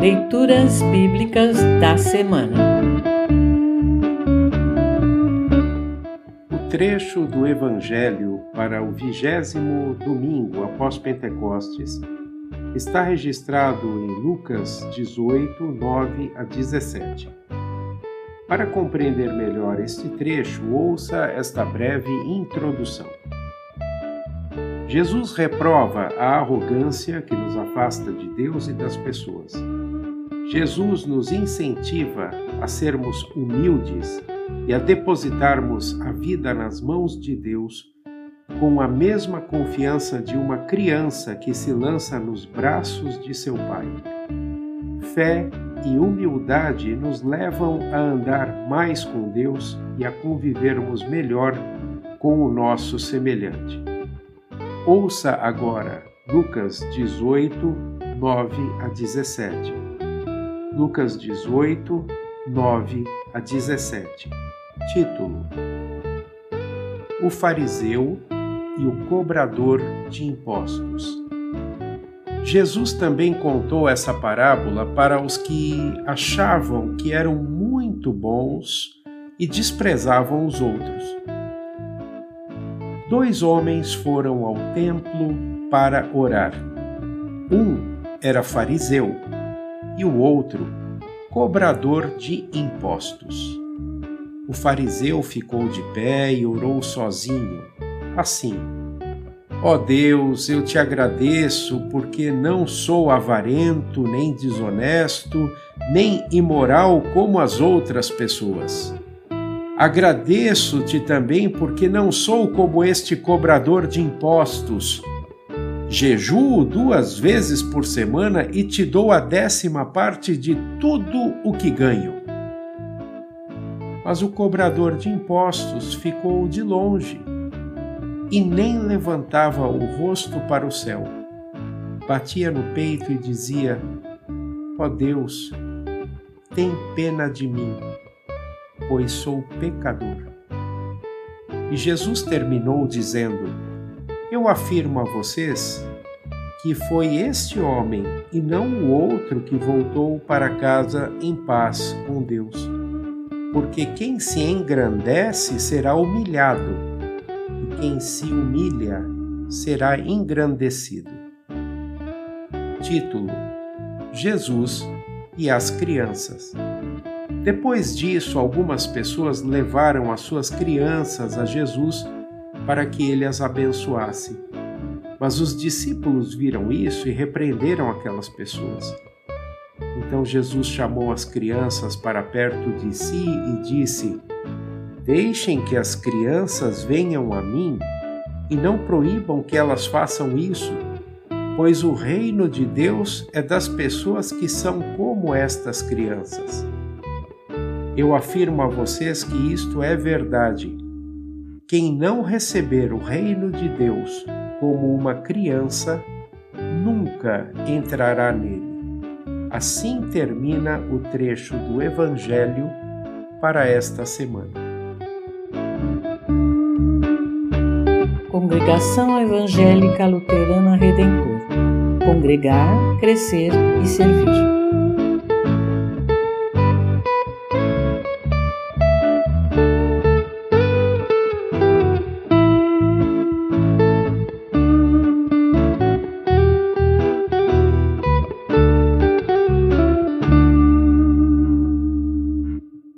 Leituras Bíblicas da Semana O trecho do Evangelho para o vigésimo domingo após Pentecostes está registrado em Lucas 18, 9 a 17. Para compreender melhor este trecho, ouça esta breve introdução. Jesus reprova a arrogância que nos afasta de Deus e das pessoas. Jesus nos incentiva a sermos humildes e a depositarmos a vida nas mãos de Deus com a mesma confiança de uma criança que se lança nos braços de seu pai. Fé e humildade nos levam a andar mais com Deus e a convivermos melhor com o nosso semelhante. Ouça agora Lucas 18, 9 a 17. Lucas 18, 9 a 17. Título: O fariseu e o cobrador de impostos. Jesus também contou essa parábola para os que achavam que eram muito bons e desprezavam os outros. Dois homens foram ao templo para orar. Um era fariseu e o outro cobrador de impostos. O fariseu ficou de pé e orou sozinho, assim: Ó oh Deus, eu te agradeço porque não sou avarento, nem desonesto, nem imoral como as outras pessoas. Agradeço-te também porque não sou como este cobrador de impostos. Jejuo duas vezes por semana e te dou a décima parte de tudo o que ganho. Mas o cobrador de impostos ficou de longe e nem levantava o rosto para o céu. Batia no peito e dizia: Ó oh Deus, tem pena de mim, pois sou pecador. E Jesus terminou dizendo: Eu afirmo a vocês que foi este homem e não o outro que voltou para casa em paz com Deus. Porque quem se engrandece será humilhado quem se humilha será engrandecido. Título: Jesus e as crianças. Depois disso, algumas pessoas levaram as suas crianças a Jesus para que ele as abençoasse. Mas os discípulos viram isso e repreenderam aquelas pessoas. Então Jesus chamou as crianças para perto de si e disse: Deixem que as crianças venham a mim e não proíbam que elas façam isso, pois o reino de Deus é das pessoas que são como estas crianças. Eu afirmo a vocês que isto é verdade. Quem não receber o reino de Deus como uma criança, nunca entrará nele. Assim termina o trecho do Evangelho para esta semana. Congregação Evangélica Luterana Redentor Congregar, Crescer e Servir.